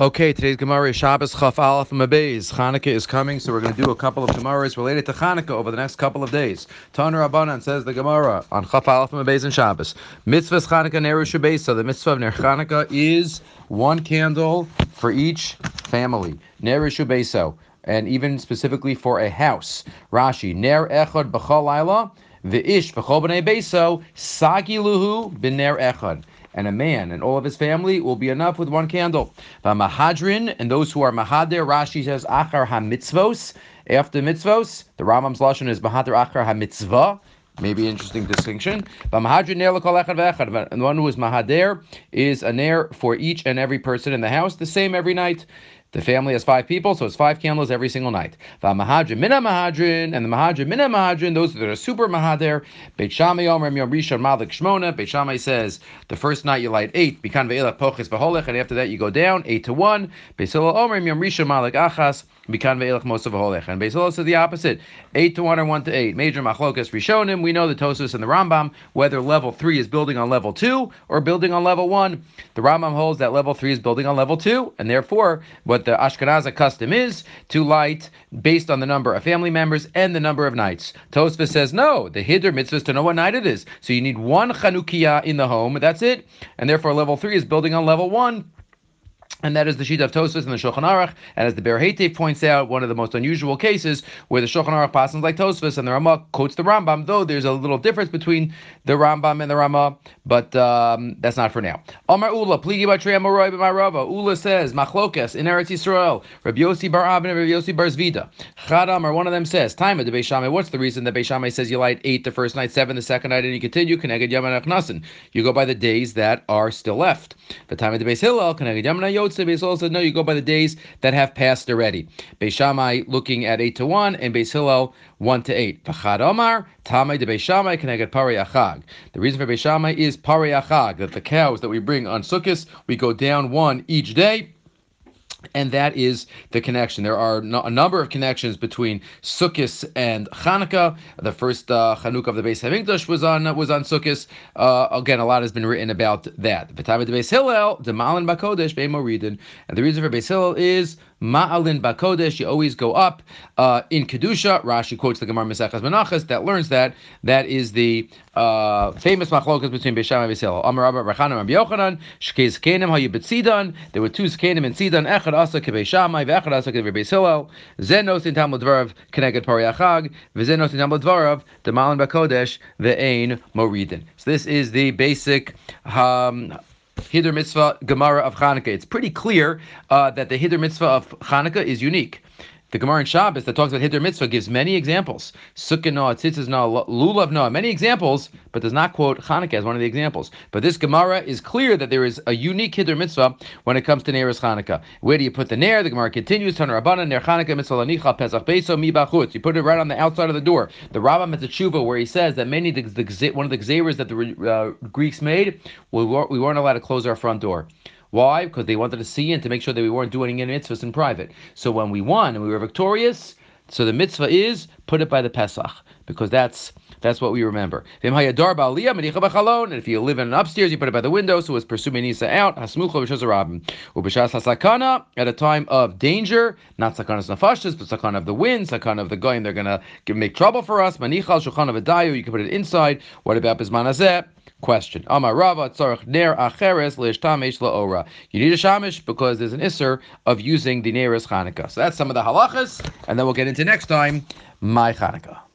Okay, today's Gemara is Shabbos Chaf Aleph Mabeis. Hanukkah is coming, so we're going to do a couple of Gemaras related to Hanukkah over the next couple of days. Tanu Rabbanan says the Gemara on Chaf Aleph Mabeis and Shabbos. Mitzvahs Hanukkah Neru So The mitzvah of Ner Hanukkah is one candle for each family. Neru Shubeso. And even specifically for a house. Rashi, Ner Echad B'chal Laila, V'ish B'chol B'nei Beso, Sagi Luhu B'ner Echad and a man and all of his family will be enough with one candle. But Mahadrin and those who are mahadir, Rashi says achar ha-mitzvos. After mitzvos, the Rambam's lashon is mahadir achar ha-mitzvah. Maybe interesting distinction. And the one who is mahader is a nair for each and every person in the house, the same every night. The family has five people, so it's five candles every single night. Mahadrin mina mahadrin, and the mahadrin mina mahadrin, those that are super mahader. Beit Shammai omer yom rishon malik shmona. Beit Shammai says the first night you light eight, bikan ve'elach poches v'holech, and after that you go down eight to one. Beit Hillel omer yom rishon malik achas. Bikan ve'elach mosav v'holech. And Beit Hillel says the opposite, eight to one or one to eight. Major machlokas rishonim. We know the Tosfos and the Rambam whether level three is building on level two or building on level one. The Rambam holds that level three is building on level two, and therefore what what the Ashkenazi custom is to light based on the number of family members and the number of nights. Tosfos says no. The Hiddur mitzvah is to know what night it is. So you need one Chanukiah in the home. That's it. And therefore, level three is building on level one. And that is the sheet of Tosfos and the Shulchan Aruch. And as the Ber points out, one of the most unusual cases where the Shulchan Aruch passes like Tosfos and the Rama quotes the Rambam, though there's a little difference between the Rambam and the Rama, but um, that's not for now. Omar Ula, Pligi Batri Amoroi B'Marava. Ula says, Machlokes in Eretz Yisrael, Rabbi Yossi Bar Abin and Rabbi Yossi Bar Zvida. Chadam, or one of them says, time of the Beishamai, what's the reason that Beishamai says you light eight the first night, seven the second night, and you continue, Keneged Yaman. You go by the days that are still left. The time of the Beis Hillel, Keneged Yaman Yotze, said, no, you go by the days that have passed already. Beis Shammai looking at 8 to 1, and Beis Hillel 1 to 8. V'chad Omar, Tamei de Beis Shammai, Keneged Pari Achag. The reason for Beis Shammai is Pari Achag, that the cows that we bring on Sukkot, we go down one each day and that is the connection. There are no, a number of connections between Sukkot and Hanukkah. The first uh, Chanukah of the Beis Hamikdash was on was on Sukkot. Uh, again, a lot has been written about that. The time of the Beis Hillel, the Malin Bakodesh Beimoridin, and the reason for Beis Hillel is Ma'alin Bakodesh. You always go up uh, in kedusha. Rashi quotes the Gemara Mesechas Menachas that learns that. That is the uh, famous machlokas between Beisham and Beis Hillel. Amar Rabba Rachanan Rabbi Yochanan Shkez Kenim Hayu. There were two Skenim in Tzidan. Echad Asa KeBeishamai VeEchad Asa KeBeis Hillel. Zenos in Talmud Dvarav Keneged Pari Achag. Vezenos in Talmud Dvarav Demalin Bakodesh Ve'ein Moridin. So this is the basic. Um, Hiddur Mitzvah Gemara of Hanukkah. It's pretty clear uh, that the Hiddur Mitzvah of Hanukkah is unique. The Gemara in Shabbos that talks about Hiddur Mitzvah gives many examples. Sukkah no, Tzitzis no, Lulav no, many examples, but does not quote Hanukkah as one of the examples. But this Gemara is clear that there is a unique Hiddur Mitzvah when it comes to Neiris Hanukkah. Where do you put the Nair? The Gemara continues, Tanu Rabbanan, Ner Hanukkah Mitzvah Lanicha Pesach Beso Mi Bachutz. You put it right on the outside of the door. The Rambam at the where he says that many, the, the, one of the gezeras that the uh, Greeks made, we, we weren't allowed to close our front door. Why? Because they wanted to see and to make sure that we weren't doing any mitzvahs in private. So when we won and we were victorious, so the mitzvah is put it by the Pesach because that's that's what we remember. And if you live in an upstairs, you put it by the window, so it's pirsumei Nisa out. At a time of danger, not sakanas nafashas, but sakana of the wind, sakana of the goyim, they're gonna make trouble for us. Manichal shulchan of a you can put it inside. What about bismanazeh? Question. Amar Rava tzarich ner acheres leishtamesh laora. You need a shamish because there's an isser of using the nearest Chanukah. So that's some of the halachas, and then we'll get into next time my Chanukah.